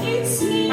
It's me.